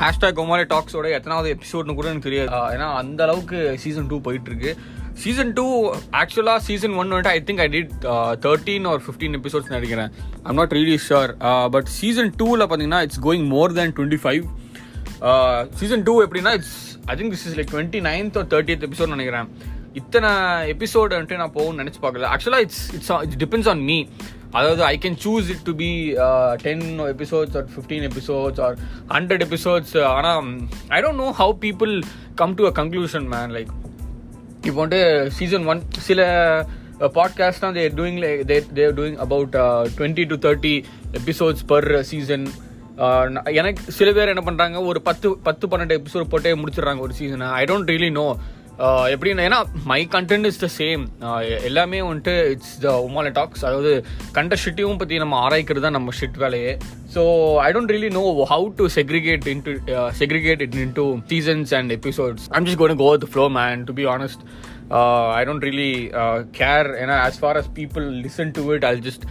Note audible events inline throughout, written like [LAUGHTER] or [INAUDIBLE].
Hashtag கோமாலே டாக்ஸோட எத்தனாவது எபிசோட்னு கூட எனக்கு தெரியாது. ஏன்னா அந்த அளவுக்கு சீசன் டூ போயிட்டு இருக்கு சீசன் டூ ஆக்சுவலாக சீசன் ஒன் வந்துட்டு I think I did thirteen or fifteen episodes நினைக்கிறேன். I'm not really sure but season டூவில் பார்த்தீங்கன்னா it's going more than twenty five season two எப்படின்னா it's I think this is like twenty ninth ஒரு thirtieth episode நினைக்கிறேன். இத்தனை episode வந்துட்டு நான் போகணும்னு நினச்சி பார்க்கல. ஆக்சுவலாக it's it's it's depends on me அதாவது I can choose it to be ten episodes or fifteen episodes or hundred episodes ஆனால் I don't know how people come to a conclusion man like இப்போ வந்துட்டு season one சில podcast தான் they're doing they're doing about twenty to thirty episodes per season எனக்கு சில பேர் என்ன பண்ணுறாங்க ஒரு பத்து பத்து பன்னெண்டு எபிசோட் போட்டே முடிச்சிடுறாங்க ஒரு சீசனை ஐ டோன்ட் ரியலி நோ எப்படின்னா ஏன்னா my content is the same எல்லாமே வந்துட்டு இட்ஸ் த உமால டாக்ஸ் அதாவது கண்ட ஷிட்டையும் பற்றி நம்ம ஆராய்க்கிறது தான் நம்ம ஷிட் வேலையே. So I don't really know how to segregate into segregate it into seasons and episodes I'm just gonna go the flow man to be honest I don't really care ஏன்னா as far as people listen to it I just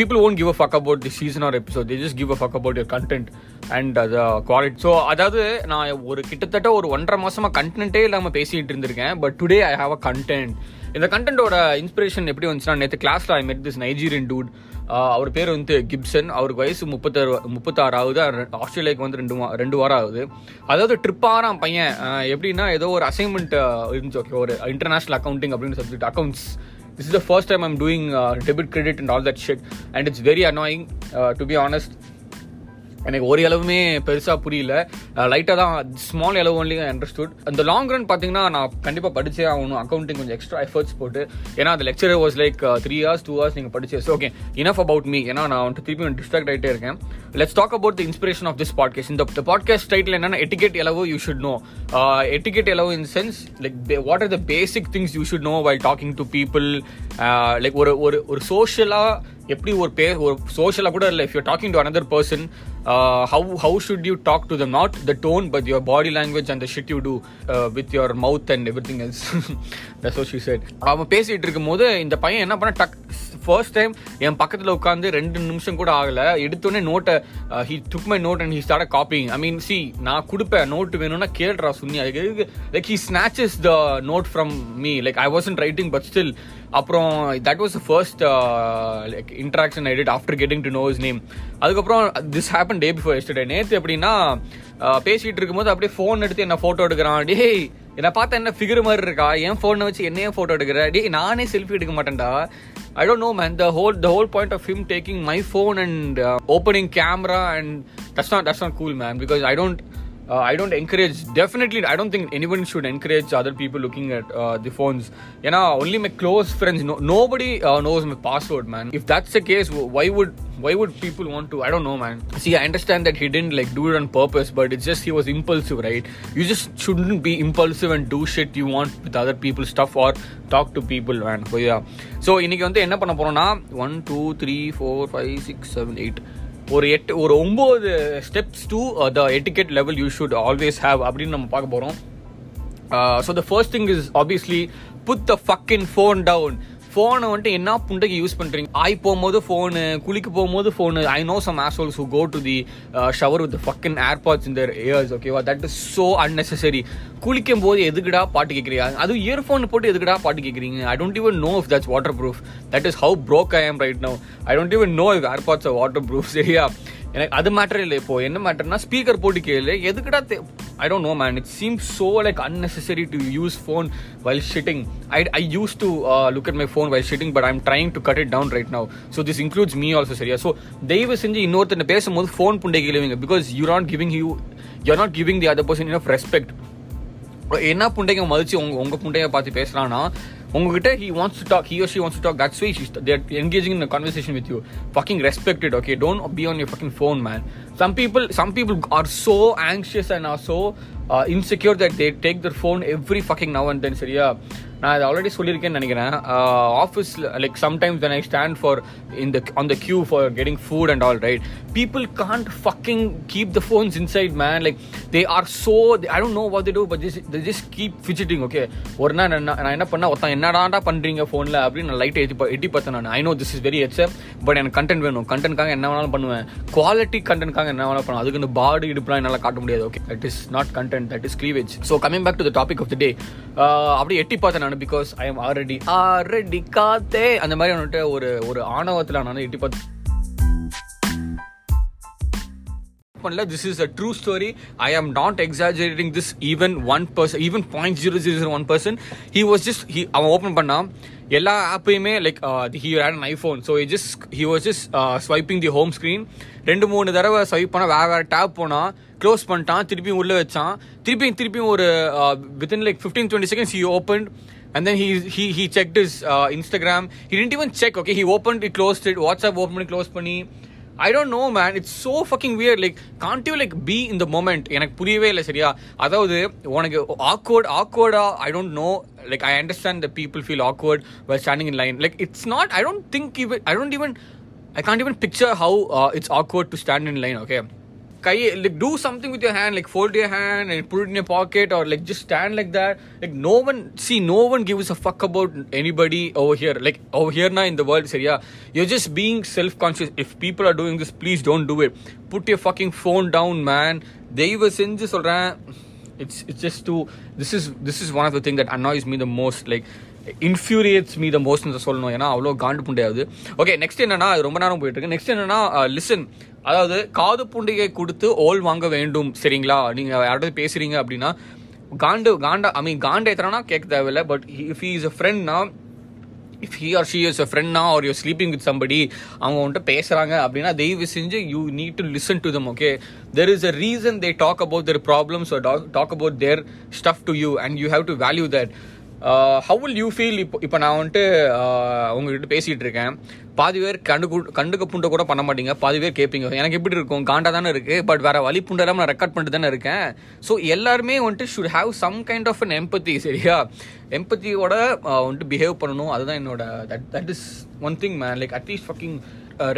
people won't give a fuck about the season or episode. They just give a fuck about your content and uh, quality so அதாவது நான் ஒரு கிட்டத்தட்ட ஒரு ஒன்றரை மாசமா கண்டென்ட்டே இல்லாமல் பேசிக்கிட்டு இருந்திருக்கேன். But today I have a content இந்த கண்டென்ட்டோட இன்ஸ்பிரேஷன் எப்படி வந்துச்சுன்னா நேற்று கிளாஸ்ல ஐ மெட் திஸ் நைஜீரியன் டூட் அவர் பேர் வந்து கிப்சன் அவருக்கு வயசு முப்பத்தாறு முப்பத்தாறாவது. ஆஸ்திரேலியாவுக்கு வந்து ரெண்டு வா- ரெண்டு வாரம் ஆகுது. அதாவது ட்ரிப்பாராம் பையன். எப்படின்னா ஏதோ ஒரு அசைன்மெண்ட் இருந்துச்சு. ஓகே ஒரு இன்டர்நேஷனல் அக்கௌண்டிங் அப்படின்னு subject accounts this is the first time I'm doing uh, debit credit and all that shit, and it's very annoying uh, to be honest. எனக்கு ஒரு அளவுமே பெருசாக புரியல. லைட்டாக தான் ஸ்மால் அளவு ஒன்லி அண்டர்ஸ்டுட் அந்த லாங் ரன் பார்த்தீங்கன்னா நான் கண்டிப்பாக படிச்சே ஆகணும். அக்கௌண்டிங் கொஞ்சம் எக்ஸ்ட்ரா எஃபர்ட்ஸ் போட்டு. ஏன்னா அந்த lecture was like three hours two hours நீங்கள் படிச்சு ஓகே இனஃப் அபவுட் மீ ஏன்னா நான் வந்துட்டு திருப்பி டிஸ்ட்ராக்ட் ஆகிட்டே இருக்கேன். Let's talk about the inspiration of this podcast இந்த பாட்காஸ்ட் டைட்டில் என்னன்னா எட்டிகேட் எலவோ you should know etiquette எலவோ in sense like what are the basic things you should know while talking to people like ஒரு ஒரு ஒரு சோஷியலாக எப்படி ஒரு பே ஒரு சோஷியலாக கூட இல்லை. If you talking to another person how how should you talk to the not the tone but your body language and the shit you do with your mouth and every thing else else? [LAUGHS] That's what அவன் பேசிகிட்டு இருக்கும்போது இந்த பையன் என்ன பண்ண டக் first time என் பக்கத்தில் உட்காந்து ரெண்டு நிமிஷம் கூட ஆகலை. எடுத்தோடனே நோட்டை he took my note and he start copying I mean C நான் கொடுப்பேன் நோட் வேணும்னா கேள்றா சுன்னி அதுக்கு like he snatches the note from me like I wasn't writing but still அப்புறம் that was first like interaction I did after getting to know his name அதுக்கப்புறம் this happen day before yesterday நேற்று எப்படின்னா uh, பேசிகிட்டு இருக்கும்போது அப்படியே phone எடுத்து என்ன photo எடுக்கிறான். டேய் என்னை பார்த்தா என்ன ஃபிகர் மாதிரி இருக்கா? என் ஃபோனை வச்சு என்னையே ஃபோட்டோ எடுக்கிற? டே நானே செல்ஃபி எடுக்க மாட்டேன்டா. I don't know man the whole the whole point of him taking my phone and opening camera and that's not that's not cool man because I don't. Uh, I don't encourage. Definitely, I don't think anyone should encourage other people looking at uh, the phones. You know, only my close friends. No, nobody uh, knows my password, man. If that's the case, wh- why would why would people want to? I don't know, man. See, I understand that he didn't like do it on purpose, but it's just he was impulsive, right? You just shouldn't be impulsive and do shit you want with other people's stuff or talk to people, man. So yeah. So இன்னைக்கு வந்து என்ன பண்ண போறோம்னா one two three four five six seven eight ஒரு எட்டு ஒரு ஒம்பது steps to the etiquette level you should always have அப்படின்னு நம்ம பார்க்க போகிறோம் so the first thing is obviously put the fucking phone down ஃபோனை வந்துட்டு என்ன புண்டைக்கு யூஸ் பண்ணுறீங்க ஆய் போகும்போது ஃபோனு குளிக்க போகும்போது phone I know some assholes who go to the shower with fucking AirPods இந்த இயர்ஸ் ஓகேவா தட் இஸ் ஸோ அன்னெசரி குளிக்கும் போது எதுக்குடா பாட்டு கேட்குறீங்க அதுவும் இயர்ஃபோன் போட்டு எதுக்குடா பாட்டு கேட்குறீங்க I don't even know if that's waterproof that is how broke I am right now I don't even know if AirPods waterproof சரியா? எனக்கு அது மேட்டர் இல்லை இப்போ. என்ன மேட்டர்னா ஸ்பீக்கர் போட்டு கேளு. எதுக்குடா I don't know man it seem so like unnecessary to use phone while shitting I I use to look at my phone while shitting but I'm trying to cut it down right now so this includes me also சரியா so தயவு செஞ்சு இன்னொருத்தர் பேசும்போது phone புண்டை கேளுவீங்க because you not giving you you not giving the other person in respect என்ன புண்டைங்க மதிச்சு உங்க உங்க புண்டையை பார்த்து பேசுறான்னா உங்ககிட்ட he wants to talk he or she wants to talk that's why she's they're engaging in a conversation with you fucking respect it okay don't be on your fucking phone man some people some people are so insecure that they take their phone every fucking now and then சரியா? நான் அதை already சொல்லியிருக்கேன்னு நினைக்கிறேன். ஆஃபீஸில் like sometimes when I stand for இந்த on the queue for getting food and all right people can't fucking keep the phones inside man like they are so I don't know what do but just the just keep fidgeting okay ஒரு நாள் நான் நான் என்ன பண்ண ஒருத்தன் என்னடாண்டா பண்ணுறீங்க ஃபோனில் அப்படின்னு நான் லைட்டை எட்டி எட்டி பார்த்தேன் நான். I know this is very எச்ச பட் எனக்கு கண்டென்ட் வேணும். கண்டென்ட்காக என்ன வேணாலும் பண்ணுவேன். குவாலிட்டி கண்டென்ட்காக என்ன வேணாலும் பண்ணுவேன். அதுக்கு இந்த பாடி இடுப்புலாம் என்னால் காட்ட முடியாது okay it is not content that is cleavage so coming back to the topic of the day அப்படியே எட்டி பார்த்தேன் நான் because I am already already காத்தே. அந்த மாதிரி வந்துட்டு ஒரு ஒரு ஆணவத்தில் நான் எட்டி பார்த்து பண்ணல this is a true story I am not exaggerating this even one person even point zero zero one person he was just he அவன் ஓப்பன் பண்ணான். எல்லா ஆப்பையுமே like he had an iPhone so just he was just swiping the home screen ரெண்டு மூணு தடவை swipe பண்ணால் வேறு வேறு tape போனால் க்ளோஸ் பண்ணிட்டான் திருப்பியும் உள்ளே வச்சான். திருப்பியும் திருப்பியும் ஒரு within like fifteen twenty seconds he open and then he he he check is Instagram he didn't even check okay he open it close it WhatsApp open பண்ணி க்ளோஸ் பண்ணி. I don't know man it's so fucking weird like can't you like be in the moment எனக்கு புரியவே இல்லை சரியா அதாவது உனக்கு awkward awkward-ஆ I don't know like I understand that people feel awkward while standing in line like it's not I don't think even I don't even I can't even picture how uh, it's awkward to stand in line okay Kai, like do something with your hand, like fold your hand and put it in your pocket, or like just stand like that. Like no one, see, no one gives a fuck about anybody over here. Like over here now in the world, Syria, you're just being self-conscious. If people are doing this, please don't do it. Put your fucking phone down, man. தெய்வ செஞ்சு சொல்றேன் it's it's just to this is this is one of the thing that annoys me the most like infuriates me the most சொல்லணும். ஏன்னா அவ்வளோ காண்டு புண்டையாவது okay next என்னன்னா அது ரொம்ப நேரம் போயிட்டு இருக்கு. நெக்ஸ்ட் என்னன்னா uh, லிசன் அதாவது காது புண்டிகை கொடுத்து ஓல் வாங்க வேண்டும் சரிங்களா? நீங்க யாராவது பேசுறீங்க அப்படின்னா காண்டு காண்டா ஐ மீன் காண்டை எத்தனா கேட்க தேவையில்ல but if is a ஃப்ரெண்ட்னா if he or she is a ஃப்ரெண்ட்னா or you sleeping with somebody அவங்க வந்துட்டு பேசுறாங்க அப்படின்னா தயவு செஞ்சு you need to listen to them okay there is a reason they talk about their problems talk about their stuff to you and you have to value that how will you feel இப்போ இப்போ நான் வந்துட்டு uh, உங்ககிட்ட பேசிகிட்டு இருக்கேன். பாதி பேர் கண்டு கண்டுக்க புண்டை கூட பண்ண மாட்டீங்க. பாதி பேர் கேட்பீங்க எனக்கு எப்படி இருக்கும்? காண்டா தானே இருக்குது பட் வேறு வழி புண்டை இல்லாமல் நான் ரெக்கார்ட் பண்ணிட்டு தானே இருக்கேன். ஸோ எல்லாருமே வந்துட்டு should have some kind of an empathy சரியா? எம்பத்தியோட uh, வந்துட்டு பிஹேவ் பண்ணணும். அதுதான் என்னோட that that is one thing man like at least fucking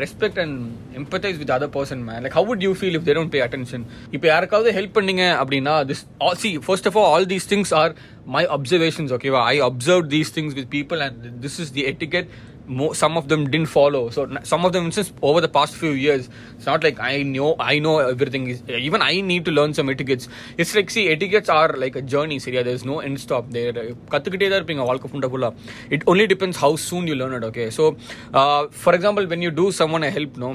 respect and empathise with other person man like how would you feel if they don't pay attention இப்போ யாருக்காவது help பண்ணீங்க அப்படின்னா this see first of all all these things are my observations ஓகேவா I observe these things with people and this is the etiquette mo- some of them didn't follow. So some of them, since over the past few years, it's not like I know I know everything. Is even I need to learn some etiquettes. It's like see, etiquettes are like a journey. Syria, there's no end stop there. கத்துக்கிட்டே தான் இருப்பீங்க வாழ்க்கை ஃபுண்டா ஃபுல்லா it only depends how soon you learn it okay so for example when you do someone help no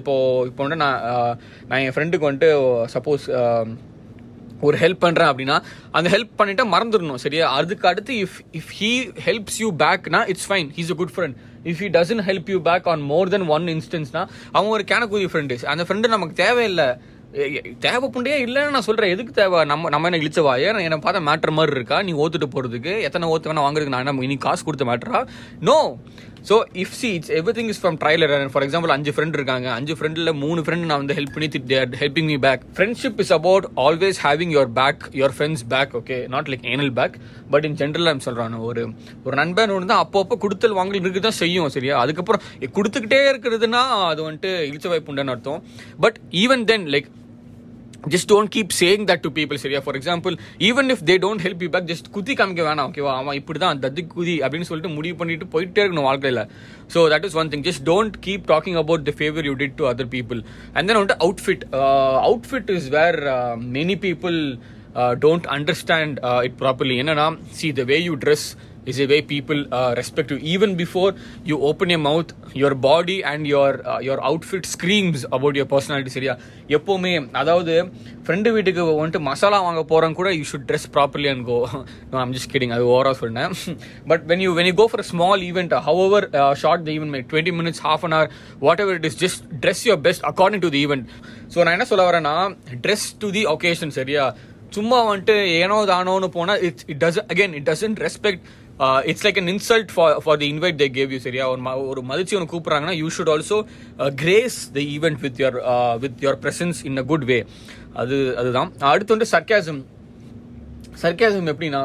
இப்போ இப்போ வந்துட்டு நான் uh, நான் என் ஃப்ரெண்டுக்கு வந்துட்டு சப்போஸ் ஒரு ஹெல்ப் பண்ணுறேன் அப்படின்னா அந்த ஹெல்ப் பண்ணிட்டு மறந்துடணும் சரியா? அதுக்கு அடுத்து if if he helps you பேக்னா it's fine he's a good friend if he doesn't help you back anymore then one இன்ஸ்டன்ஸ்னா அவன் ஒரு கேனக்கூதி ஃப்ரெண்டு அந்த ஃப்ரெண்டு நமக்கு தேவையில்லை. தேவை புண்டையே இல்லைன்னு நான் சொல்கிறேன் எதுக்கு தேவை? நம்ம நம்ம என்ன இழிச்சவா ஏன் என்னை பார்த்தா மேட்ரு மாதிரி இருக்கா? நீ ஓத்துட்டு போகிறதுக்கு எத்தனை ஓத்து வேணா வாங்குறதுக்கு நான் என்ன இனி காசு கொடுத்த மேட்ரா no so if see it's everything is from trailer for example அஞ்சு ஃப்ரெண்ட் இருக்காங்க. அஞ்சு ஃப்ரெண்டில் மூணு ஃப்ரெண்ட் நான் வந்து ஹெல்ப் பண்ணி they're helping me back friendship is about always having your back your friends back okay not like anal back but in general நான் சொல்கிறான் ஒரு ஒரு நண்பன் ஒன்று தான் அப்பப்போ கொடுத்தல் வாங்கல் இருக்கு தான் செய்யும் சரியா? அதுக்கப்புறம் கொடுத்துக்கிட்டே இருக்கிறதுனா அது வந்துட்டு இழிச்ச வாய்ப்பு உண்டுன்னு அர்த்தம். But even then like just don't keep saying that to people சரியா for example even if they don't help you back just குதி காமிக்க வேணாம். ஓகேவா அவன் இப்படி தான் தத்து குதி அப்படின்னு சொல்லிட்டு முடிவு பண்ணிட்டு போயிட்டே இருக்கணும் வாழ்க்கையில். So that is one thing just don't keep talking about the favour you did to other people and then வந்துட்டு outfit outfit is where many people don't understand it properly என்னன்னா see the way you dress is a way people uh, respect you. Even before you open your mouth your body and your uh, your outfit screams about your personality சரியா? எப்போவுமே அதாவது friend வீட்டுக்கு வந்துட்டு மசாலா வாங்க போகிறோம் கூட you should dress properly and go I'm just kidding அது ஓவராக சொன்னேன். But when you when you go for small event hour short the event make twenty minutes half an hour whatever it is just dress your best according to the event so நான் என்ன சொல்ல வரேன்னா dress to the occasion சரியா? சும்மா வந்துட்டு ஏனோ தானோன்னு போனால் it's it does again it doesn't respect it's like an insult for for the invite they gave you சரியா ஒரு ஒரு மதிச்சு ஒன்று கூப்பிட்றாங்கன்னா you should also grace the event with your with your presence in a good way அது அதுதான். அடுத்து வந்து sarcasm sarcasm எப்படின்னா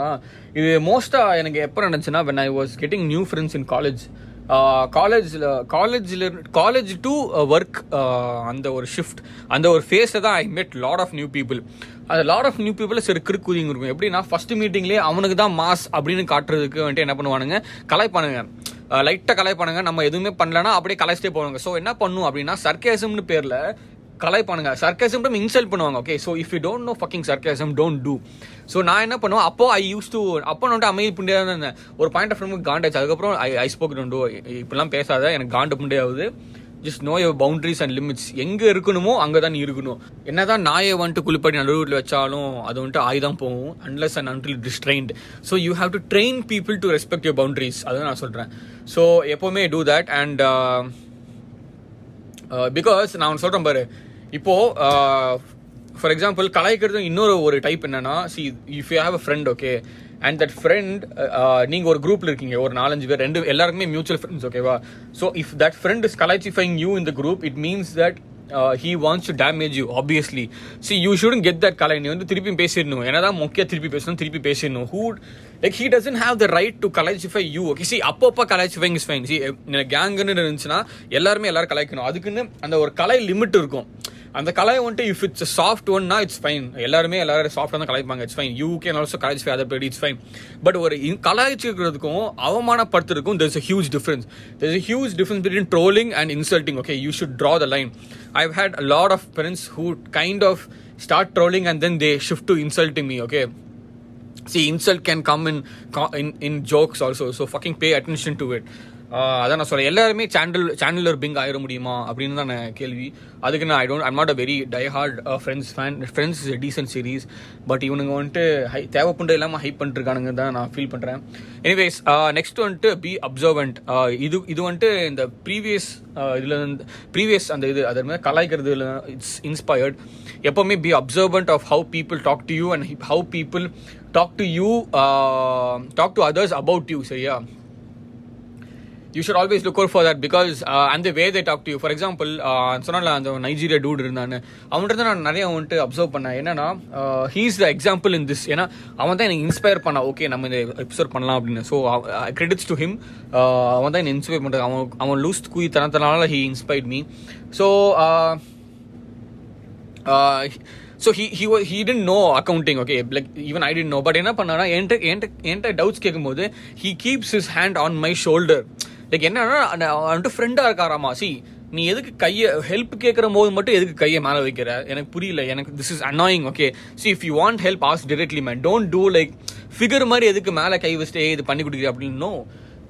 இது மோஸ்ட்டாக எனக்கு எப்போ நடந்துச்சுன்னா when I was getting new friends in college காலேஜில் காலேஜில் காலேஜ் டு ஒர்க் அந்த ஒரு ஷிஃப்ட் அந்த ஒரு ஃபேஸில் தான் I met lot of new people அந்த லாட் ஆஃப் நியூ பீப்புள் சரி கிறுக்குதிங்க இருக்கும். எப்படின்னா ஃபர்ஸ்ட் மீட்டிங்லேயே அவனுக்கு தான் மாஸ் அப்படின்னு காட்டுறதுக்கு வந்துட்டு என்ன பண்ணுவானுங்க? கலைப்பானுங்க லைட்டாக கலாய்ப்பானுங்க. நம்ம எதுவுமே பண்ணலன்னா அப்படியே கலைச்சிட்டே போவாங்க ஸோ என்ன பண்ணும் அப்படின்னா சர்க்கேசம்னு பேரில் கலாய்ப்பானுங்க சர்க்கேசம் இன்சல்ட் பண்ணுவாங்க okay so if you don't know fucking sarcasm don't do so நான் என்ன பண்ணுவேன்? அப்போ ஐ யூஸ் டு அப்போ நான் வந்து அமைதி புண்டியாக தான் இருந்தேன். ஒரு பாயிண்ட் ஆஃப் வியூ காண்டாச்சு. அதுக்கப்புறம் I I spoke don't do இப்படிலாம் பேசாத எனக்கு காண்டு புண்டே ஆகுது just know your boundaries and limits எங்கே இருக்கணுமோ அங்கே தான் இருக்கணும். என்ன தான் நாயை வந்துட்டு குளிப்பாட்டி நடுவில் வச்சாலும் அது வந்துட்டு ஆய் தான் போகும். Unless and until this trained so you have to train people to respect your boundaries அதுதான் நான் சொல்கிறேன் ஸோ எப்போவுமே do that and because uh, uh, நான் ஒன்று சொல்கிறேன் பாரு. இப்போ ஃபார் எக்ஸாம்பிள் கலாய்க்கிறது இன்னொரு ஒரு டைப் என்னன்னா see if you have a friend okay and that friend நீங்கள் ஒரு குரூப்பில் இருக்கீங்க ஒரு நாலஞ்சு பேர் ரெண்டு எல்லாருக்குமே மியூச்சுவல் ஃப்ரெண்ட்ஸ் ஓகேவா so if that friend is கலாய்ச்சிஃபைங் you in the group it means that he wants to damage you obviously see you shouldn't get that கலை நீ வந்து திருப்பி பேசிடணும். ஏன்னா தான் முக்கிய திருப்பி பேசணும் திருப்பி பேசிடணும். Who like he doesn't have the right to கலாய்ச்சிஃபை you okay see அப்பப்போ கலாய்ச்சிஃபைங் இஸ் ஃபைன் சி கேங்குன்னு இருந்துச்சுன்னா எல்லாருமே எல்லாரும் கலாய்க்கணும். அதுக்குன்னு அந்த ஒரு கலை லிமிட் இருக்கும். அந்த கலாய் வந்துட்டு இஃப் இட்ஸ் சாஃப்ட் ஒன்னா இட்ஸ் ஃபைன் எல்லாருமே எல்லாரும் சாஃப்டாக தான் கலாய்ப்பாங்க. It's fine you can also கலாய்ச்சி other buddy it's fine but ஒரு கலாய்ச்சிக்கிறதுக்கும் அவமானப்படுத்துறதுக்கும் there's a huge difference there's a huge difference between trolling and insulting okay you should draw the line I hate a lot of parents who kind of start trolling and then they shift to insulting me okay see insult can come in in in jokes also so fucking pay attention to it. அதான் நான் சொல்கிறேன் எல்லாருமே channel சேனலர் ping ஆயிட முடியுமா அப்படின்னு தான் நான் கேள்வி. அதுக்கு நான் I don't I'm not a very die hard friends fan friends is decent series but இவனுங்க வந்துட்டு ஹை தேவைப்பண்ட இல்லாமல் ஹைப் பண்ணிருக்கானுங்க தான் நான் ஃபீல் பண்ணுறேன் எனிவேஸ் நெக்ஸ்ட் வந்துட்டு பி அப்சர்வன்ட் இது இது வந்துட்டு இந்த ப்ரீவியஸ் இதில் ப்ரீவியஸ் அந்த இது அது மாதிரி கலாய்க்கிறது இட்ஸ் இன்ஸ்பயர்ட் எப்போவுமே be observant of how people talk to you and how people talk to you talk to others about you சரியா? You should always look out for that because அந்த way they talk to you for example சொன்னால அந்த Nigeria dude இருந்தான்னு அவன்கிட்ட நான் நிறைய வந்துட்டு observe பண்ணேன். என்னன்னா he's the example in this ஏன்னா அவன் தான் எனக்கு இன்ஸ்பயர் பண்ணா. ஓகே நம்ம இந்த எபிசோட் பண்ணலாம் அப்படின்னு. ஸோ கிரெடிட்ஸ் டு ஹிம் அவன் தான் என்ன இன்ஸ்பயர் பண்ணுறது அவன் அவன் லூஸ் குயி தனத்தனால he inspired me so so he he he didn't know accounting okay like even I didn't know but என்ன பண்ணானா என்கிட்ட என்கிட்ட என்கிட்ட டவுட்ஸ் கேட்கும்போது he keeps his hand on my shoulder like என்னன்னா வந்துட்டு ஃப்ரெண்டாக இருக்காராமா சி நீ எதுக்கு கையை ஹெல்ப் கேட்குற போது மட்டும் எதுக்கு கையை மேலே வைக்கிற? எனக்கு புரியல எனக்கு this is annoying okay see if you want help ask directly man don't do like figure மாதிரி எதுக்கு மேலே கை வச்சுட்டு இது பண்ணி கொடுக்குற அப்படின்னு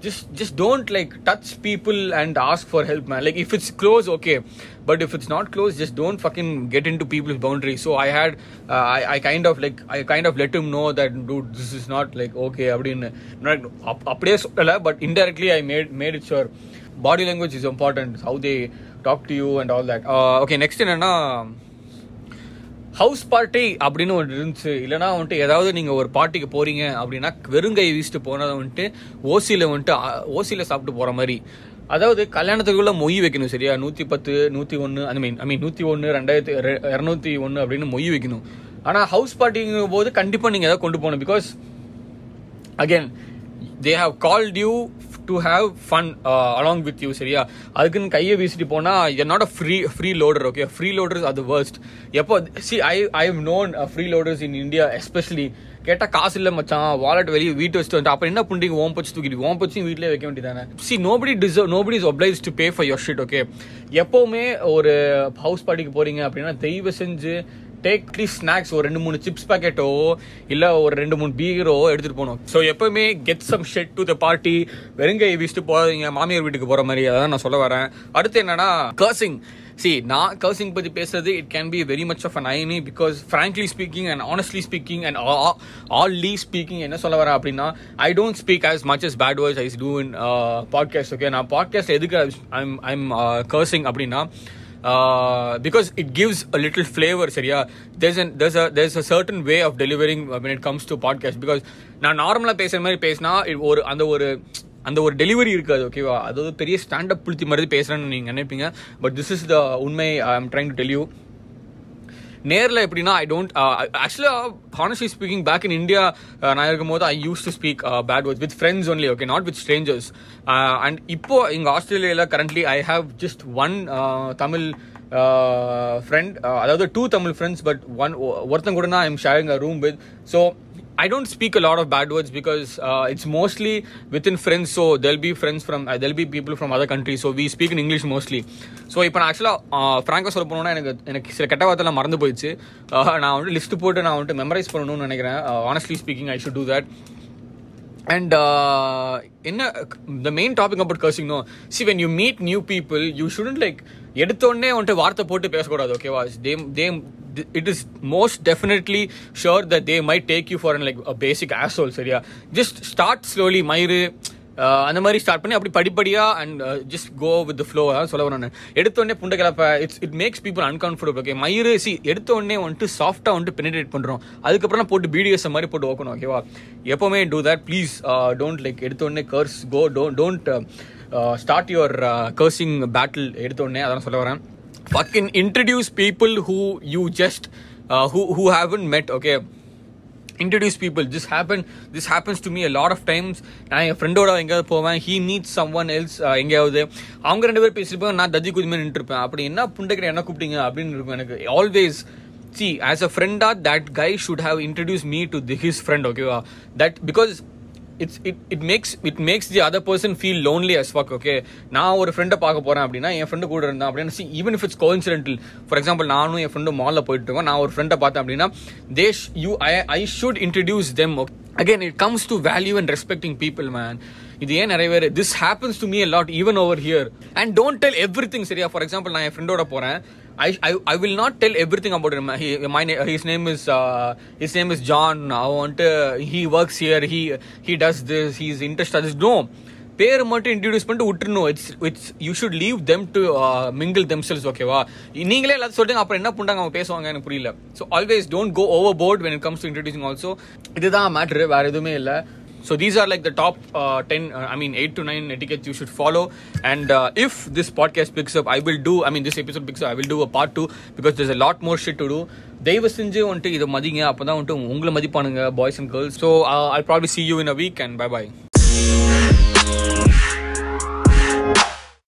just just don't like touch people and ask for help man like if it's close okay but if it's not close just don't fucking get into people's boundaries so i had uh, I, I kind of like i kind of let him know that dude this is not like okay அப்படின்னு அப்படியே சொல்லல but indirectly i made made it sure body language is important how they talk to you and all that uh, okay next என்னன்னா house party அப்படின்னு ஒன்று இருந்துச்சு. இல்லைனா வந்துட்டு ஏதாவது நீங்கள் ஒரு பார்ட்டிக்கு போகிறீங்க அப்படின்னா வெறுங்கை வீசிட்டு போனதை வந்துட்டு ஓசியில் வந்துட்டு ஓசியில் சாப்பிட்டு போகிற மாதிரி. அதாவது கல்யாணத்துக்குள்ள மொய் வைக்கணும் சரியா? நூற்றி பத்து நூற்றி ஒன்று அந்த மீன் ஐ மீன் நூற்றி ஒன்று ரெண்டாயிரத்தி இரநூத்தி ஒன்று அப்படின்னு மொய் வைக்கணும். ஆனால் ஹவுஸ் பார்ட்டிங்கும் போது கண்டிப்பாக நீங்கள் ஏதாவது கொண்டு போகணும் because again they have called you to have fun along with you சரியா? அதுக்குன்னு கையை வீசிட்டு போனால் you're not a free free loader okay free loaders அது வேர்ஸ்ட் எப்போ see I I have known free loaders in India especially கேட்டால் காசு இல்லை மச்சான். வாலெட் வெளியே வீட்டு வச்சுட்டு வந்து அப்போ என்ன பண்ணுறீங்க ஓம் பச்சு தூக்கிட்டு ஓம் பச்சு வீட்டிலே வைக்க வேண்டியதானே see nobody deserve nobody is obliged to pay for your shit okay எப்போவுமே ஒரு ஹவுஸ் பார்ட்டிக்கு போகிறீங்க அப்படின்னா தெய்வ செஞ்சு டேக் த்ரீ ஸ்நாக்ஸ் ஒரு ரெண்டு மூணு சிப்ஸ் பேக்கெட்டோ இல்லை ஒரு ரெண்டு மூணு பீரோ எடுத்துட்டு போகணும். ஸோ எப்பவுமே get some shit to the party வெறுங்கை வீசிட்டு போகாதீங்க. மாமியார் வீட்டுக்கு போகிற மாதிரி அதான் நான் சொல்ல வரேன். அடுத்து என்னன்னா கர்சிங் சி நான் கர்சிங் பற்றி பேசுறது it can be very much of an any because frankly speaking and honestly speaking and ally speaking என்ன சொல்ல வரேன் அப்படின்னா I don't speak as much as bad words as do in podcast okay நான் podcast எதுக்கு I'm I'm cursing அப்படின்னா because it gives a little flavour சரியா there's an there's a there's a certain way of delivering when it comes to podcast because நான் நார்மலாக பேசுகிற மாதிரி பேசினா it ஒரு அந்த ஒரு அந்த ஒரு டெலிவரி இருக்காது ஓகேவா அதாவது பெரிய ஸ்டாண்டப் புளுத்தி மாதிரி பேசுகிறேன்னு நீங்கள் நினைப்பீங்க பட் திஸ் இஸ் த உண்மை I am trying to tell you நேரில் எப்படின்னா ஐ டோன்ட் ஆக்சுவலாக honestly speaking back in India நான் இருக்கும்போது I use to speak bad words with friends only okay not with strangers and இப்போ இங்கே ஆஸ்திரேலியாவில் currently I have just one Tamil friend அதாவது two Tamil friends but one ஒருத்தன் கூட நான் I'm sharing a room with so I don't speak a lot of bad words because uh, it's mostly within friends. So there'll be friends from uh, there'll be people from other countries. So we speak in English mostly. So இப்போ நான் ஆக்சுவலாக ஃப்ராங்காக uh, சொல்ல போனோன்னா எனக்கு எனக்கு சில கெட்ட வார்த்தைலாம் மறந்து போயிடுச்சு uh, நான் வந்துட்டு லிஸ்ட் போட்டு நான் வந்துட்டு மெமரைஸ் பண்ணணும்னு நினைக்கிறேன் honestly speaking I should do that and என்ன the main topic about cursing no see when you meet new people you shouldn't like எடுத்தோடனே வந்துட்டு வார்த்தை போட்டு பேசக்கூடாது ஓகேவா they they it is most definitely sure that they might take you for like basic asshole சரியா? Just start slowly மயிறு. அந்த மாதிரி ஸ்டார்ட் பண்ணி அப்படி படிப்படியாக and just go with flow அதான் சொல்ல வரேன் எடுத்தோடனே புண்டை கிளப்ப it's it makes people uncomfortable okay மயிறு சி எடுத்தோடனே வந்துட்டு சாஃப்டாக வந்துட்டு பெனிடேட் பண்ணுறோம் அதுக்கப்புறம் போட்டு பிடிஎஸ் மாதிரி போட்டு ஓக்கணும் ஓகேவா எப்போவுமே do that please don't like எடுத்தோடனே curse go don't don't start your cursing battle எடுத்தோடனே அதான் சொல்ல வரேன் fucking introduce people who you just uh, who who haven't met okay introduce people this happen this happens to me lot of times நான் என் ஃப்ரெண்டோட எங்கேயாவது போவேன் he meets someone else எங்கேயாவது அவங்க ரெண்டு பேர் பேசியிருப்பேன் நான் தஜி குதிமே நின்றுருப்பேன் அப்படி என்ன புண்டைக்கிற என்ன கூப்பிட்டீங்க அப்படின்னு இருக்கும் எனக்கு ஆல்வேஸ் சி ஆஸ் அ ஃப்ரெண்டாக that guy should have introduce me to the his friend ஓகேவா that because it's it it makes it makes the other person feel lonely as fuck okay நான் ஒரு ஃப்ரெண்டை பார்க்க போறேன் அப்படின்னா என் ஃப்ரெண்டு கூட இருந்தேன் அப்படின்னு see even if it's coincidental for example நானும் என் ஃப்ரெண்டு மாலில் போயிட்டு இருக்கோம் நான் ஒரு ஃப்ரெண்டை பார்த்தேன் அப்படின்னா that's you I I should introduce them again it comes to value and respecting people man இது ஏன் நிறைய பேர் this happens to me lot even over here and don't tell everything சரியா? ஃபார் எக்ஸாம்பிள் நான் என் ஃப்ரெண்டோட போறேன் I, I, I will not tell everything about him. He, my na- his name is uh, his name is John. I want uh, he works here. He he does this. He's interested. This. No, பேர் மட்டும் introduce பண்ணிட்டு விட்டுருணும் it's it's you should leave them to mingle themselves ஓகேவா நீங்களே எல்லாத்தையும் சொல்லுங்க அப்புறம் என்ன பண்ணுறாங்க அவங்க பேசுவாங்க எனக்கு புரியல so always don't go overboard when it comes to introducing also இதுதான் மேட்ரு வேற எதுவுமே இல்லை So these are like the top uh, 10, uh, I mean 8 to 9 etiquettes you should follow. And uh, if this podcast picks up, I will do, I mean this episode picks up, I will do a part 2 because there's a lot more shit to do. தயவு செஞ்சு வந்துட்டு இதை மதிங்க அப்போ தான் வந்துட்டு உங்களை மதிப்பானுங்க boys and girls so I probably see you in a week and bye bye